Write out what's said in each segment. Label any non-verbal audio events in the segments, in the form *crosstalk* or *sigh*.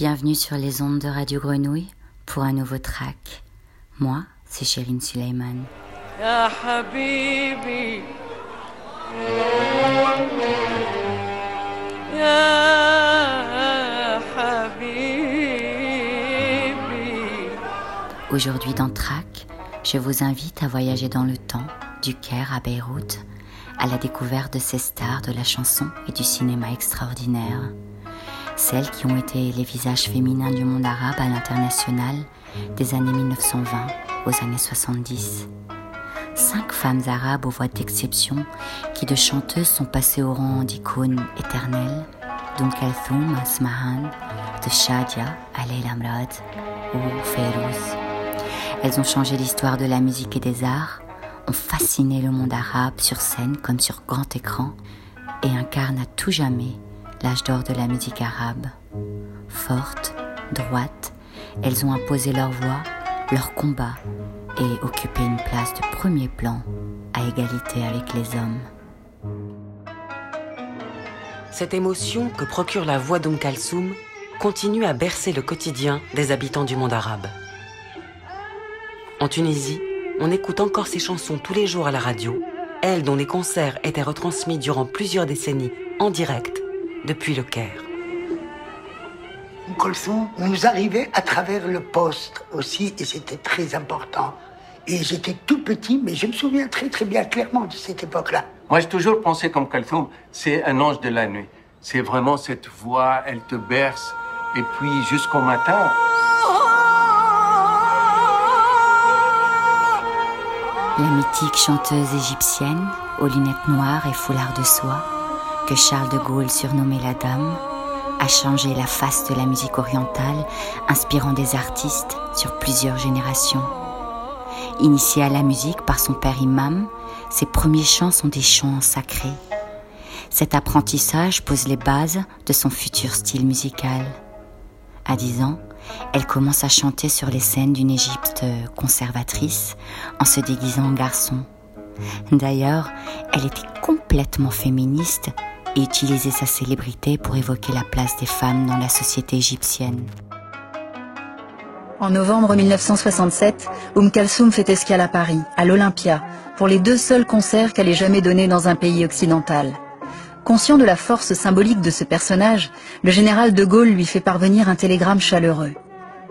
Bienvenue sur les ondes de Radio Grenouille pour un nouveau track. Moi, c'est Chérine Suleiman. Aujourd'hui dans Track, je vous invite à voyager dans le temps, du Caire à Beyrouth, à la découverte de ces stars de la chanson et du cinéma extraordinaire. Celles qui ont été les visages féminins du monde arabe à l'international des années 1920 aux années 70. Cinq femmes arabes aux voix d'exception qui de chanteuses sont passées au rang d'icônes éternelles, d'Um Kalthoum Asmahan, de Shadia Alel Amrad ou Fairouz. Elles ont changé l'histoire de la musique et des arts, ont fasciné le monde arabe sur scène comme sur grand écran et incarnent à tout jamais l'âge d'or de la musique arabe. Fortes, droites, elles ont imposé leur voix, leur combat et occupé une place de premier plan à égalité avec les hommes. Cette émotion que procure la voix d'Oum Kalsoum continue à bercer le quotidien des habitants du monde arabe. En Tunisie, on écoute encore ses chansons tous les jours à la radio, elle dont les concerts étaient retransmis durant plusieurs décennies en direct depuis le Caire. Colson nous arrivait à travers le poste aussi, et c'était très important. Et j'étais tout petit, mais je me souviens très très bien clairement de cette époque-là. Moi, j'ai toujours pensé comme Kalsoum, c'est un ange de la nuit. C'est vraiment cette voix, elle te berce, et puis jusqu'au matin. La mythique chanteuse égyptienne, aux lunettes noires et foulard de soie, Charles de Gaulle surnommait la Dame, a changé la face de la musique orientale, inspirant des artistes sur plusieurs générations. Initiée à la musique par son père imam, ses premiers chants sont des chants sacrés. Cet apprentissage pose les bases de son futur style musical. À 10 ans, elle commence à chanter sur les scènes d'une Égypte conservatrice en se déguisant en garçon. D'ailleurs, elle était complètement féministe et utilisait sa célébrité pour évoquer la place des femmes dans la société égyptienne. En novembre 1967, Oum Kalsoum fait escale à Paris, à l'Olympia, pour les deux seuls concerts qu'elle ait jamais donnés dans un pays occidental. Conscient de la force symbolique de ce personnage, le général de Gaulle lui fait parvenir un télégramme chaleureux.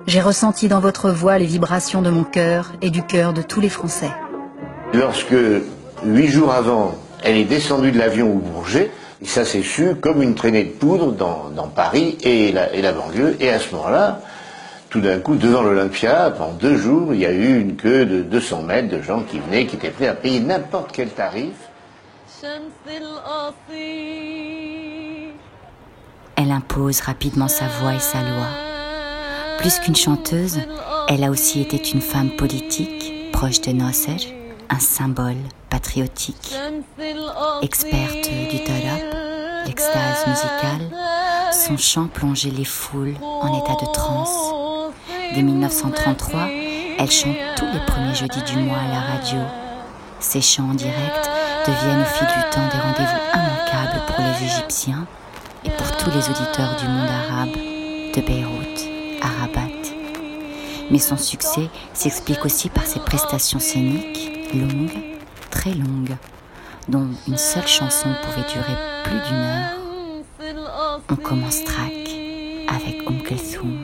J'ai ressenti dans votre voix les vibrations de mon cœur et du cœur de tous les Français. Lorsque, huit jours avant, elle est descendue de l'avion au Bourget, ça s'est su comme une traînée de poudre dans, Paris et la, et la banlieue. Et à ce moment-là, tout d'un coup, devant l'Olympia, pendant deux jours, il y a eu une queue de 200 mètres de gens qui venaient, qui étaient prêts à payer n'importe quel tarif elle impose rapidement sa voix et sa loi. Plus qu'une chanteuse, elle a aussi été une femme politique, proche de Nasser, un symbole patriotique. Experte du tarab, l'extase musicale, son chant plongeait les foules en état de transe. Dès 1933, elle chante tous les premiers jeudis du mois à la radio. Ses chants en direct deviennent au fil du temps des rendez-vous immanquables pour les Égyptiens et pour tous les auditeurs du monde arabe, de Beyrouth à Rabat. Mais son succès s'explique aussi par ses prestations scéniques longues, très longues, dont une seule chanson pouvait durer plus d'une heure. On commence track avec Kalthoum.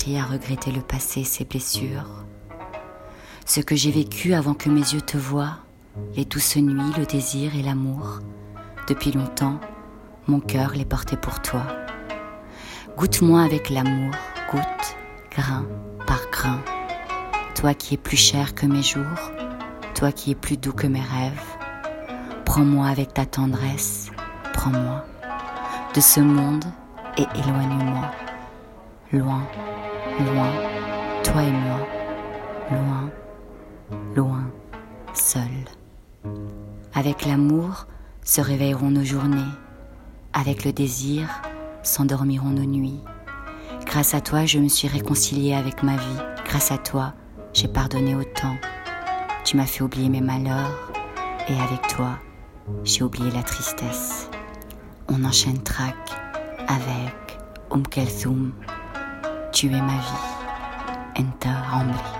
Appris à regretter le passé, ses blessures. Ce que j'ai vécu avant que mes yeux te voient, les douces nuits, le désir et l'amour. Depuis longtemps, mon cœur les portait pour toi. Goûte-moi avec l'amour, goutte, grain par grain. Toi qui es plus cher que mes jours, toi qui es plus doux que mes rêves. Prends-moi avec ta tendresse, prends-moi de ce monde et éloigne-moi. Loin, loin, toi et moi, loin, loin, seul. Avec l'amour se réveilleront nos journées, avec le désir s'endormiront nos nuits. Grâce à toi, je me suis réconciliée avec ma vie. Grâce à toi, j'ai pardonné au temps. Tu m'as fait oublier mes malheurs, et avec toi, j'ai oublié la tristesse. On enchaîne track avec Um Kelthum. Tu es ma vie. Enter Rambli.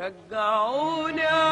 رجعونا.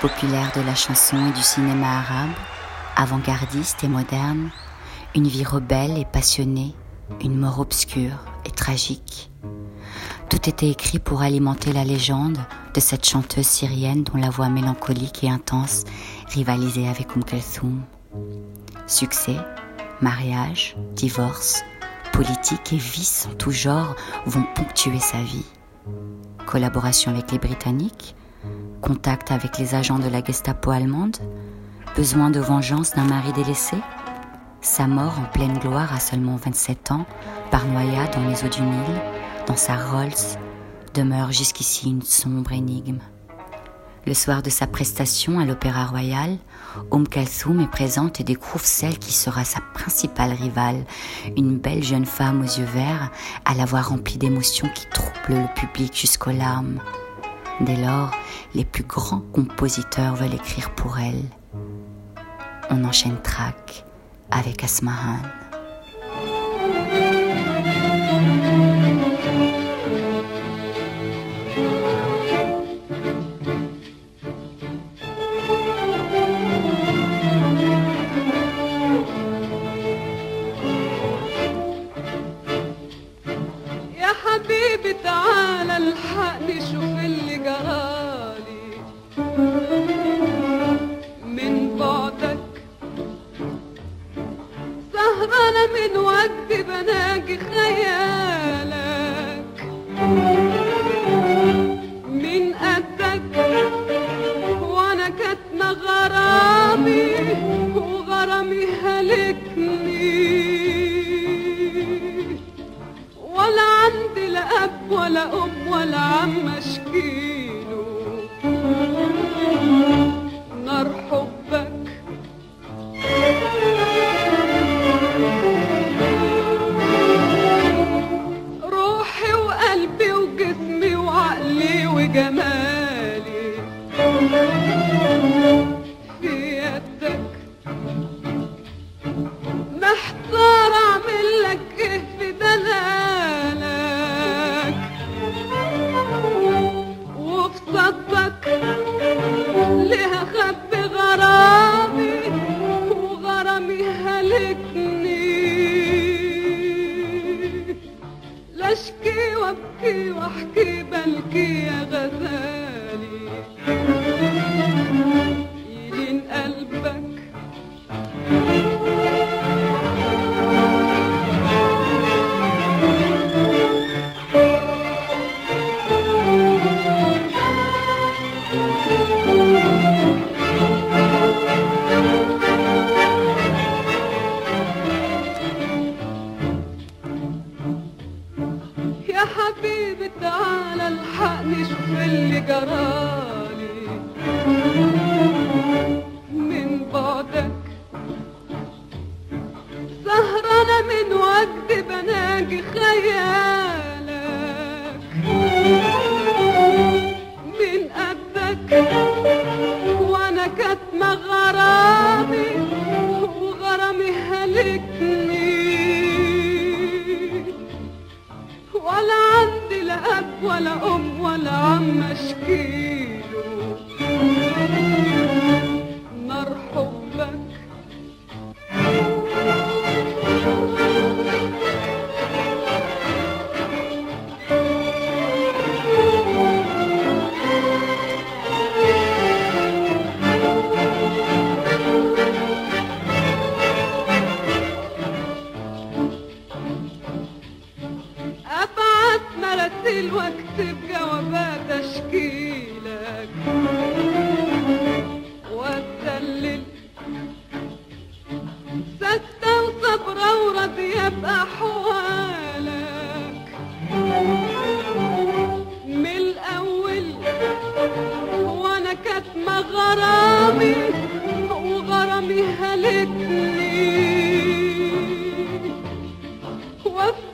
Populaire de la chanson et du cinéma arabe, avant-gardiste et moderne, une vie rebelle et passionnée, une mort obscure et tragique. Tout était écrit pour alimenter la légende de cette chanteuse syrienne dont la voix mélancolique et intense rivalisait avec Kulthum. Succès, mariage, divorce, politique et vices en tout genre vont ponctuer sa vie. Collaboration avec les Britanniques, contact avec les agents de la Gestapo allemande, besoin de vengeance d'un mari délaissé, sa mort en pleine gloire à seulement 27 ans, par noyade dans les eaux du Nil, dans sa Rolls, demeure jusqu'ici une sombre énigme. Le soir de sa prestation à l'Opéra Royal, Oum Kalsoum est présente et découvre celle qui sera sa principale rivale, une belle jeune femme aux yeux verts, à la voix remplie d'émotions qui troublent le public jusqu'aux larmes. Dès lors, les plus grands compositeurs veulent écrire pour elle. On enchaîne track avec Asmahan.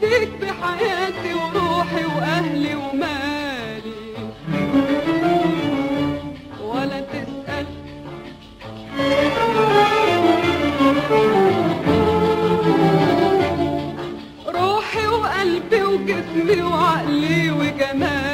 قدك بحياتي وروحي وأهلي ومالي. ولا تسأل. روحي وقلبي وجسمي وعقلي وجمالي.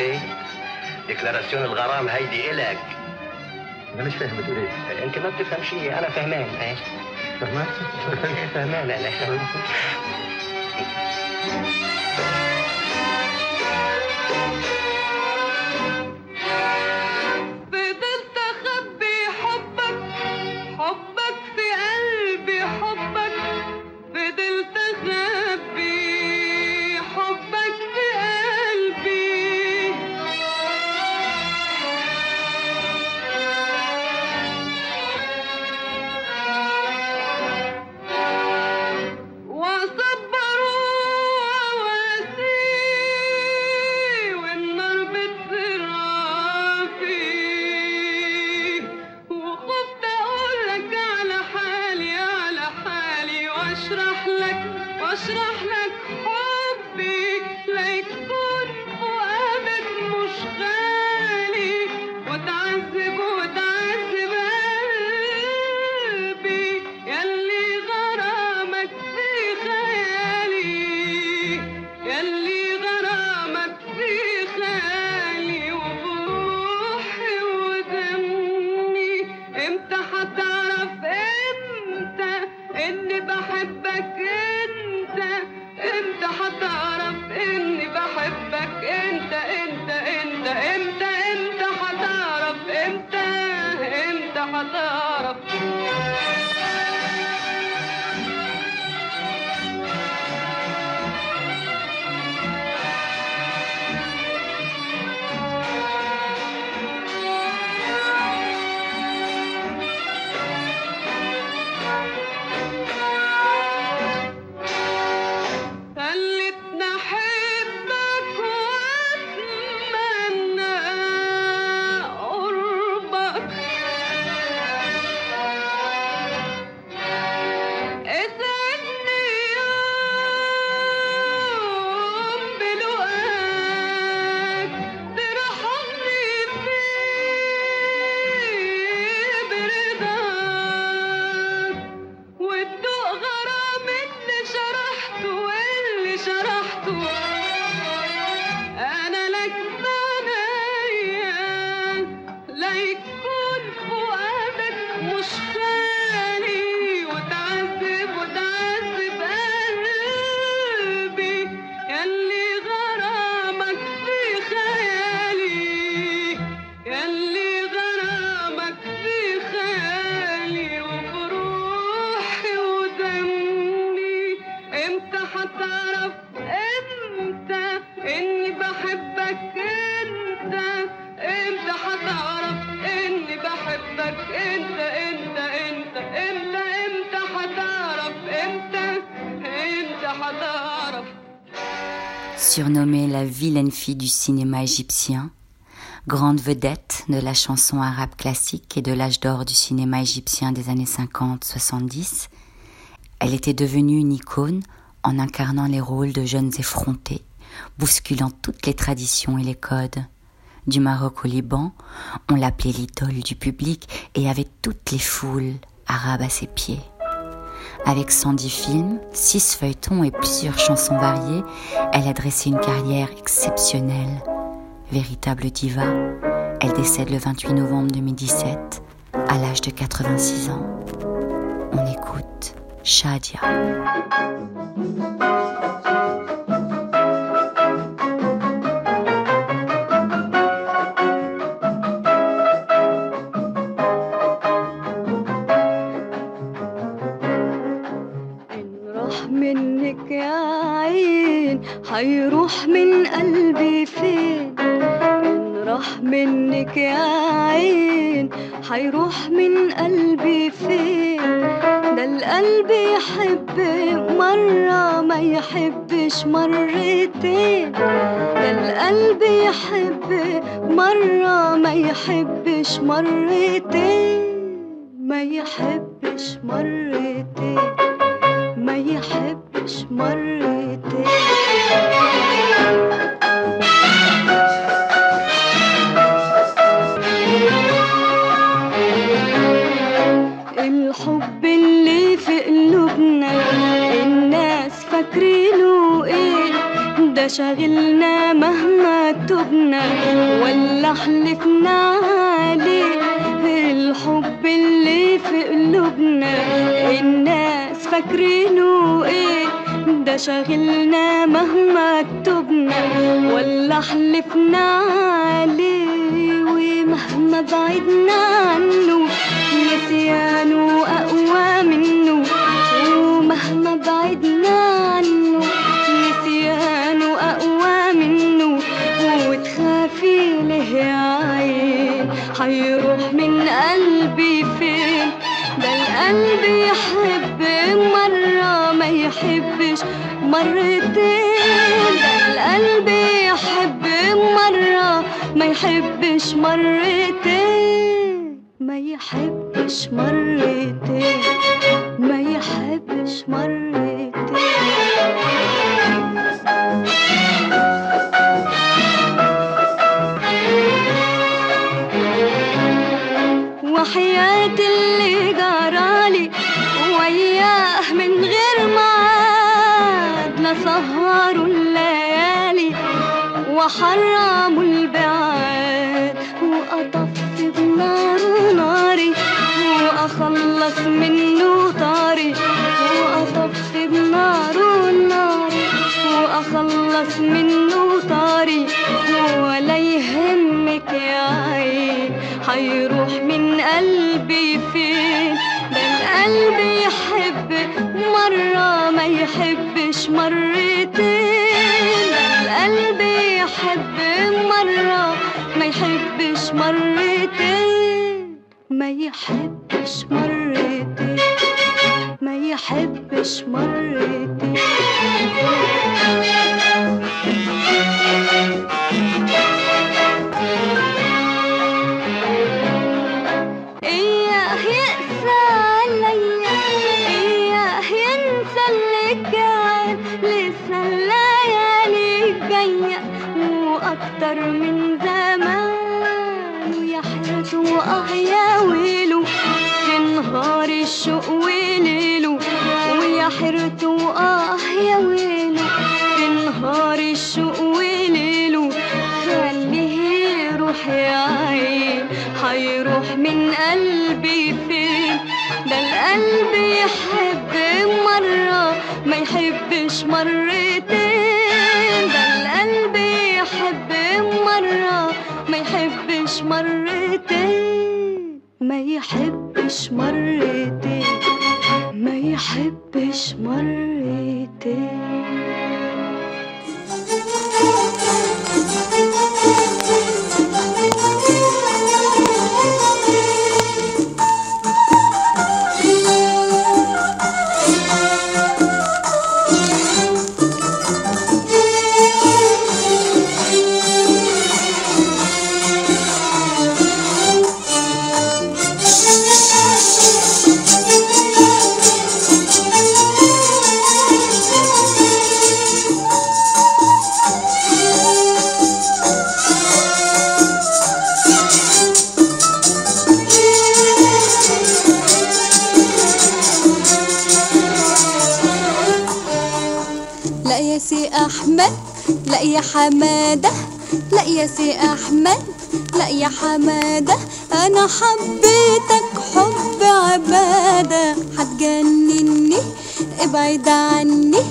إيه؟ ديكلاراسيون الغرام هيدي إلك. أنا مش فاهم بتقول إيه. أنت ما بتفهم شيء أنا فهمان. إيه فهمان. فهمان أنا *laughs* بحبك انت إمتى هتعرف اني بحبك انت انت انت إمتى إمتى هتعرف إمتى إمتى هتعرف Surnommée la vilaine fille du cinéma égyptien, grande vedette de la chanson arabe classique et de l'âge d'or du cinéma égyptien des années 50-70, elle était devenue une icône en incarnant les rôles de jeunes effrontés, bousculant toutes les traditions et les codes. Du Maroc au Liban, on l'appelait l'idole du public et avait toutes les foules arabes à ses pieds. Avec 110 films, 6 feuilletons et plusieurs chansons variées, elle a dressé une carrière exceptionnelle. Véritable diva, elle décède le 28 novembre 2017 à l'âge de 86 ans. On écoute Shadia. عين حيروح من قلبي فين؟ إن راح منك يا عين حيروح من قلبي فين؟ ده القلب يحب مرة ما يحبش مرتين. ده القلب يحب مرة ما يحبش مرتين. ما يحبش مرتين ما يحبش مرتين. شاغلنا مهما تبنا ولا حلفنا عليه الحب اللي في قلوبنا. الناس فاكرينه إيه؟ ده شاغلنا مهما كتبنا ولا حلفنا عليه ومهما بعدنا عنه. نسيانه أقوى منه ومهما بعدنا يحبش مرتين ما يحبش مرتين ما يحبش مرتين. وحياة اللي جرالي وياه من غير ميعاد لا سهروا الليالي وحرموا قلبي فين ده القلب يحب مرة ما يحبش مرتين. ده القلب يحب مرة ما يحبش مرتين. ما يحبش مرتين ما يحبش مرتين. سي أحمد لا يا حمادة لا يا سي أحمد لا يا حمادة أنا حبيتك حب عبادة. هتجنني ابعد عني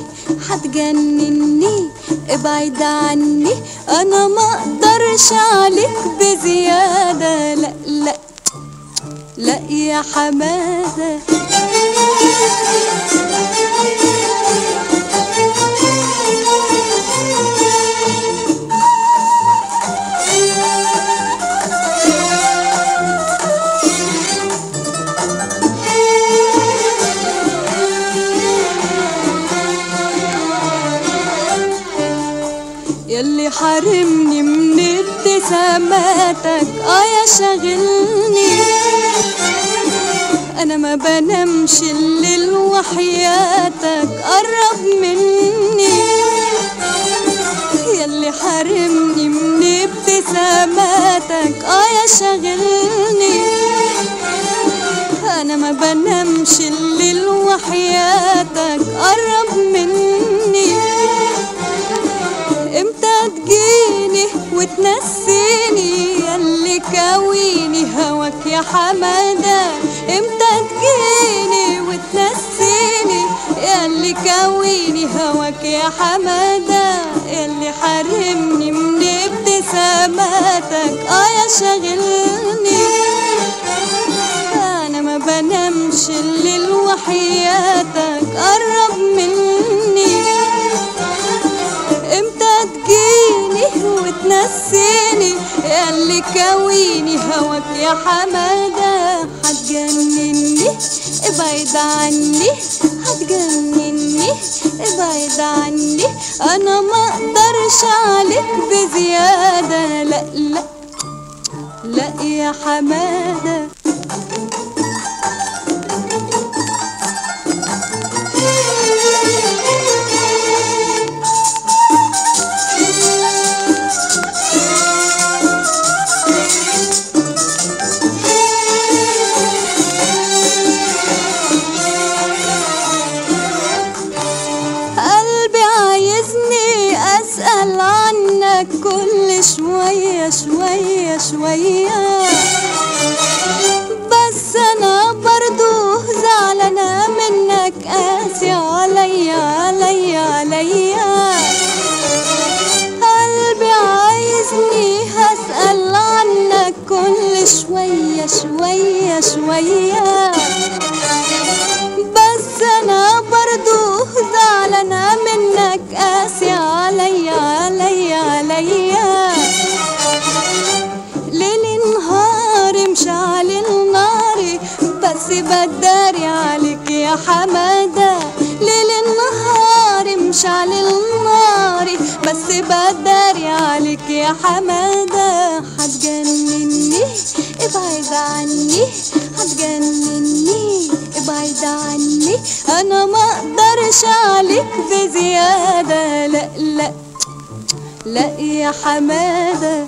هتجنني ابعد عني. أنا ما أقدرش عليك بزيادة. لا لا لا يا حمادة. ابتساماتك آه يا شاغلني أنا ما بنامش الليل وحياتك قرب مني. يلي حارمني من ابتساماتك آه يا شاغلني أنا ما بنامش الليل وحياتك قرب مني. كاويني هواك يا حمادة إمتى تجيني وتنسيني. ياللي كاويني هواك يا حمادة ياللي حارمني من ابتساماتك. آه يا شاغلني أنا ما بنامش الليل وحياتك. قرب ياللي كاويني هواك يا حمادة؟ هتجنني ابعد عني. هتجنني ابعد عني. أنا ما أقدرش عليك بزيادة. لا لا لا يا حمادة. شوية. بس أنا برضو زعلانة منك قاسي عليا عليا عليا. قلبي عايزني هسأل عنك كل شوية شوية شوية. حمادة هتجنني ابعد عني هتجنني ابعد عني أنا ما أقدرش عليك بزيادة لا لا لا يا حمادة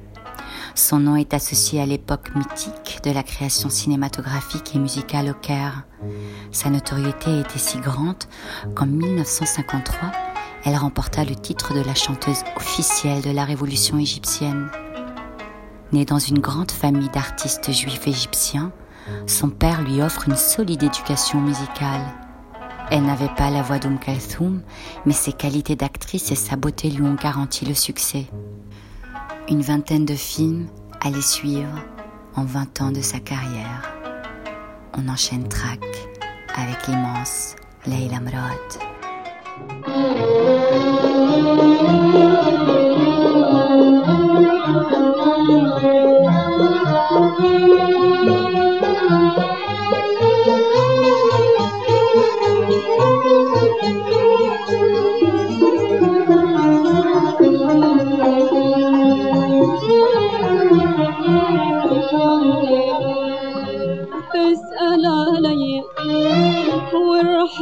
Son nom est associé à l'époque mythique de la création cinématographique et musicale au Caire. Sa notoriété été si grande qu'en 1953, elle remporta le titre de la chanteuse officielle de la révolution égyptienne. Née dans une grande famille d'artistes juifs égyptiens, son père lui offre une solide éducation musicale. Elle n'avait pas la voix d'Oum Kalthoum, mais ses qualités d'actrice et sa beauté lui ont garanti le succès. Une vingtaine de films allaient suivre en 20 ans de sa carrière. On enchaîne track avec l'immense Leila Mrod.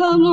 وارحم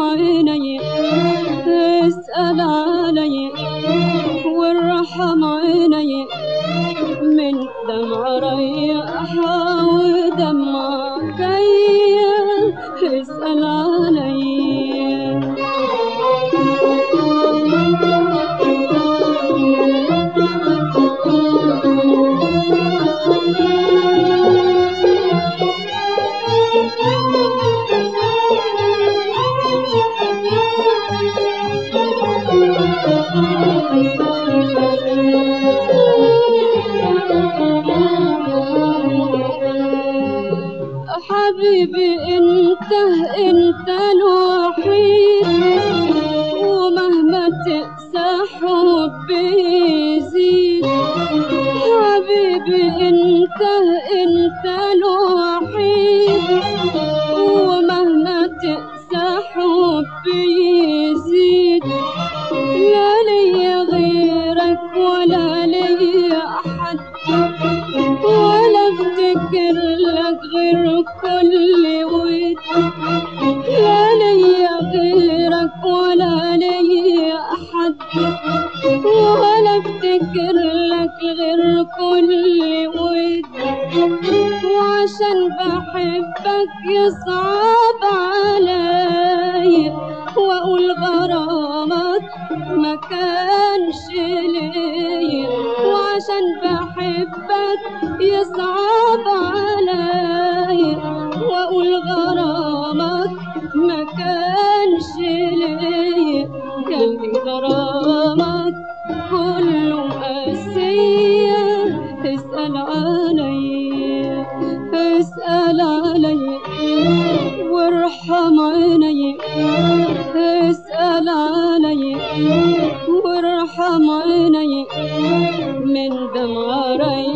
حبيبي إنت إنت الوحيد. ومهما تقسى حبي يزيد. حبيبي إنت إنت الوحيد. ومهما تقسى حبي يزيد. لا ليا غيرك ولا ليا أحد. افتكر لك غير كل ود لا ليا غيرك ولا ولا افتكر لك غير كل ود. وعشان بحبك يصعب عليا وأقول غرامك ما كانش ليا. وعشان بحبك يصعب عليا وأقول غرامك ما كانش ليا. كان غرامك كله قاسية اسأل عليا اسأل عليا وارحم عيني اسأل عليا وارحم عيني من دمع ريحة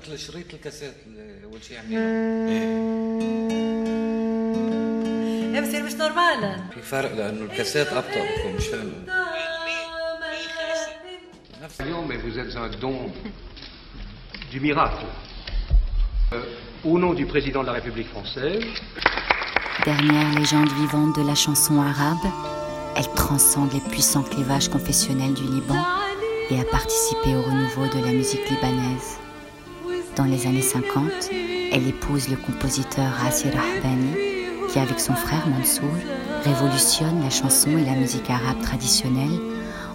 مثل شريط الكاسيت اللي اول شيء عملنا ايه بصير مش نورمال في فرق لانه الكاسيت ابطا بكون مش فاهم Lyon, mais vous êtes un don du miracle. Euh, au nom du président de la République française, Dernière légende vivante de la chanson arabe, elle transcende les puissants clivages confessionnels du Liban et a participé au renouveau de la musique libanaise. Dans les années 50, elle épouse le compositeur Asir Rahbani, qui avec son frère Mansour révolutionne la chanson et la musique arabe traditionnelle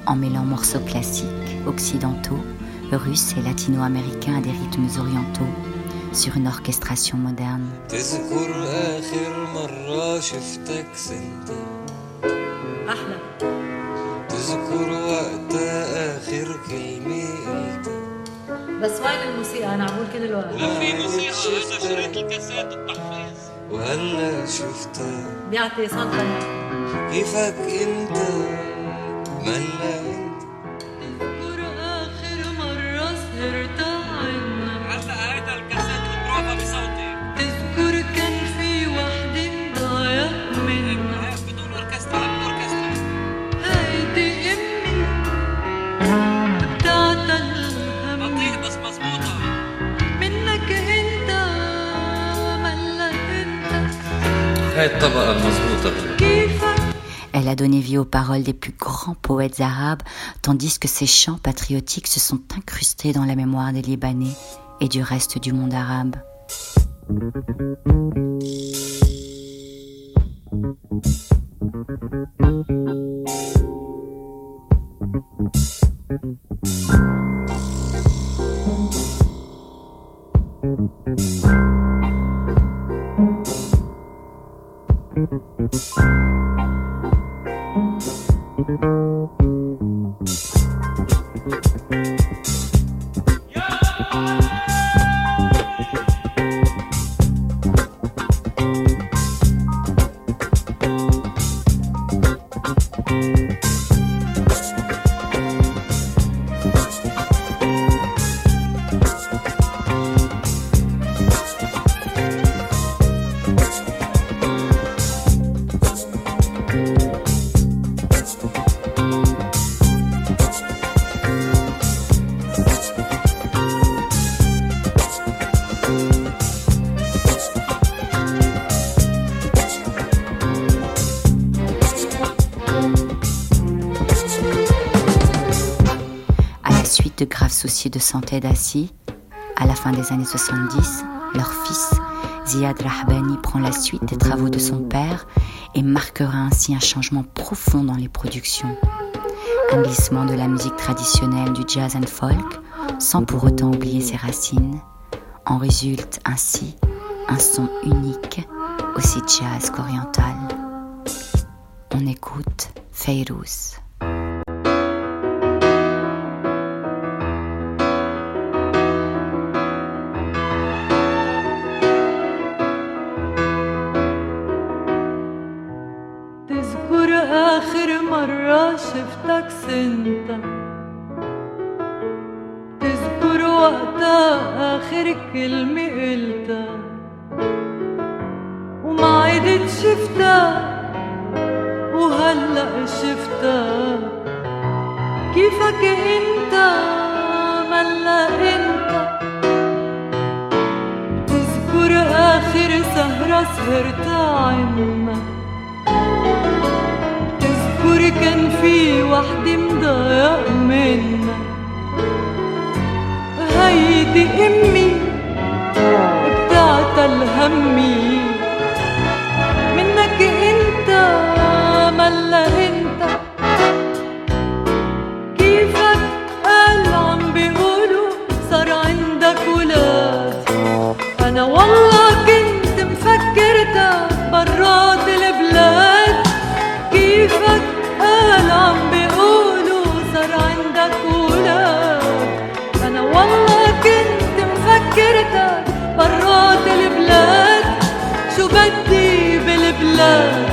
en mêlant morceaux classiques, occidentaux, russes et latino-américains à des rythmes orientaux sur une orchestration moderne. بس وين الموسيقى؟ أنا عم بقول كل الوقت لا في موسيقى أنا شريت الكاسات التحفيز؟ وهلا شفتك بيعطي صدقك كيفك أنت؟ ملك Elle a donné vie aux paroles des plus grands poètes arabes, tandis que ses chants patriotiques se sont incrustés dans la mémoire des Libanais et du reste du monde arabe. Thank you. d'Assi, à la fin des années 70, leur fils, Ziad Rahbani, prend la suite des travaux de son père et marquera ainsi un changement profond dans les productions. Un glissement de la musique traditionnelle du jazz and folk, sans pour autant oublier ses racines. En résulte ainsi un son unique, aussi jazz qu'oriental. On écoute Feyrouz. شفتها كيفك انت؟ ملا انت. تذكر آخر سهرة سهرتها عنا تذكر كان في وحدة مضايق منا. هيدي أمي بتاعت الهمي love.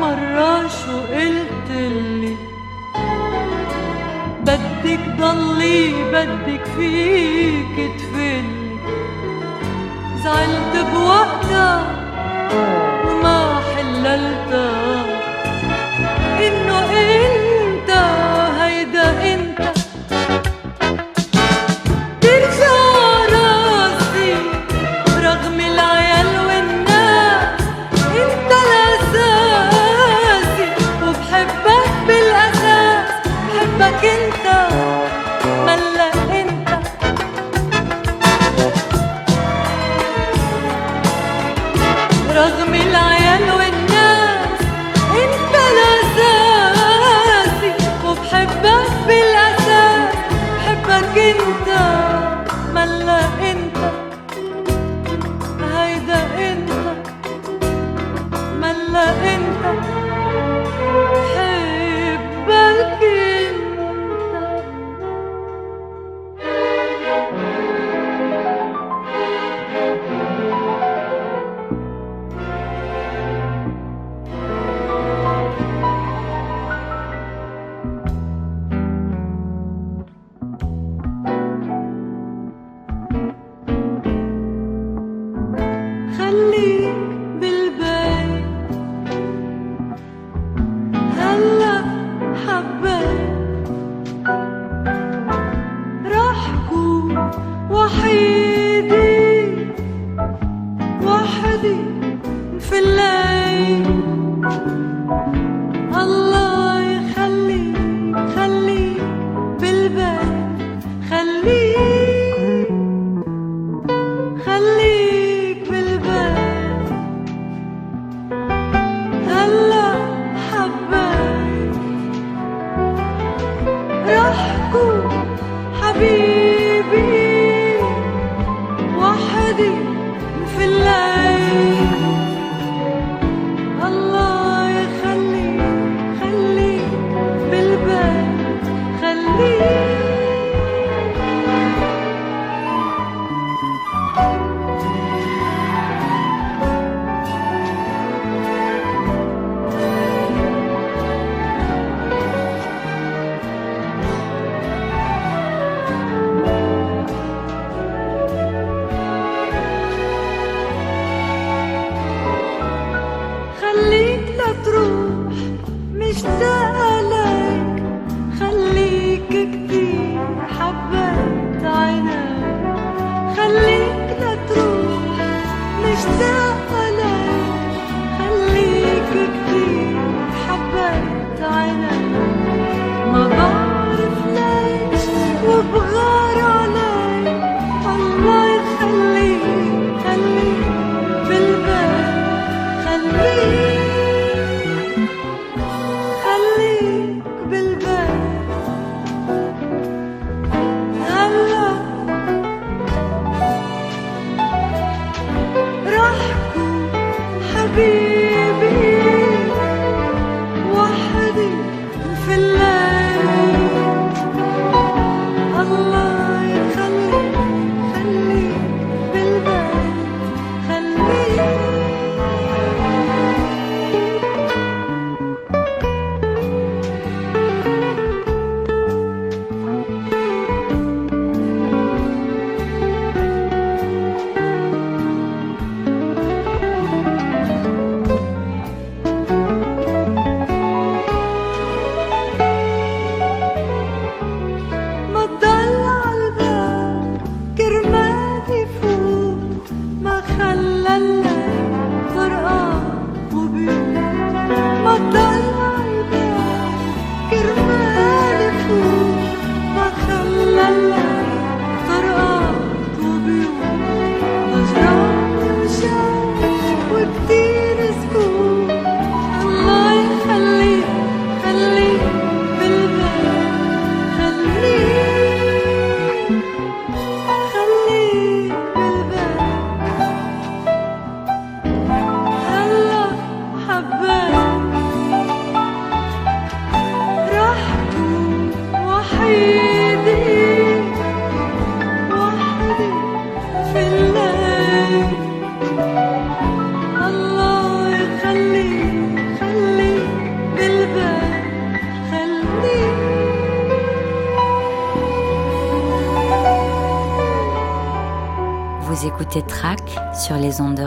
مرة شو قلت لي بدك ضلي بدك فيك تفلي زعلت بوقتها وما حللتها.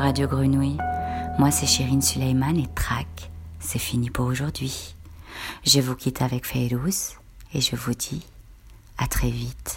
Radio Grenouille. Moi, c'est Chérine Suleiman et Trac, c'est fini pour aujourd'hui. Je vous quitte avec Feyrouz et je vous dis à très vite.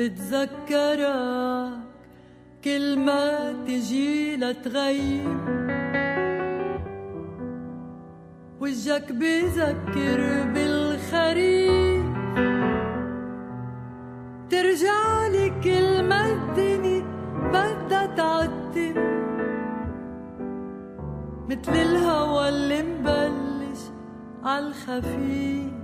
بتذكرك كل ما تجي لتغيب وجهك بذكر بالخريف. ترجع لي كل ما الدنيا بدها تعتم متل الهوا اللي مبلش عالخفيف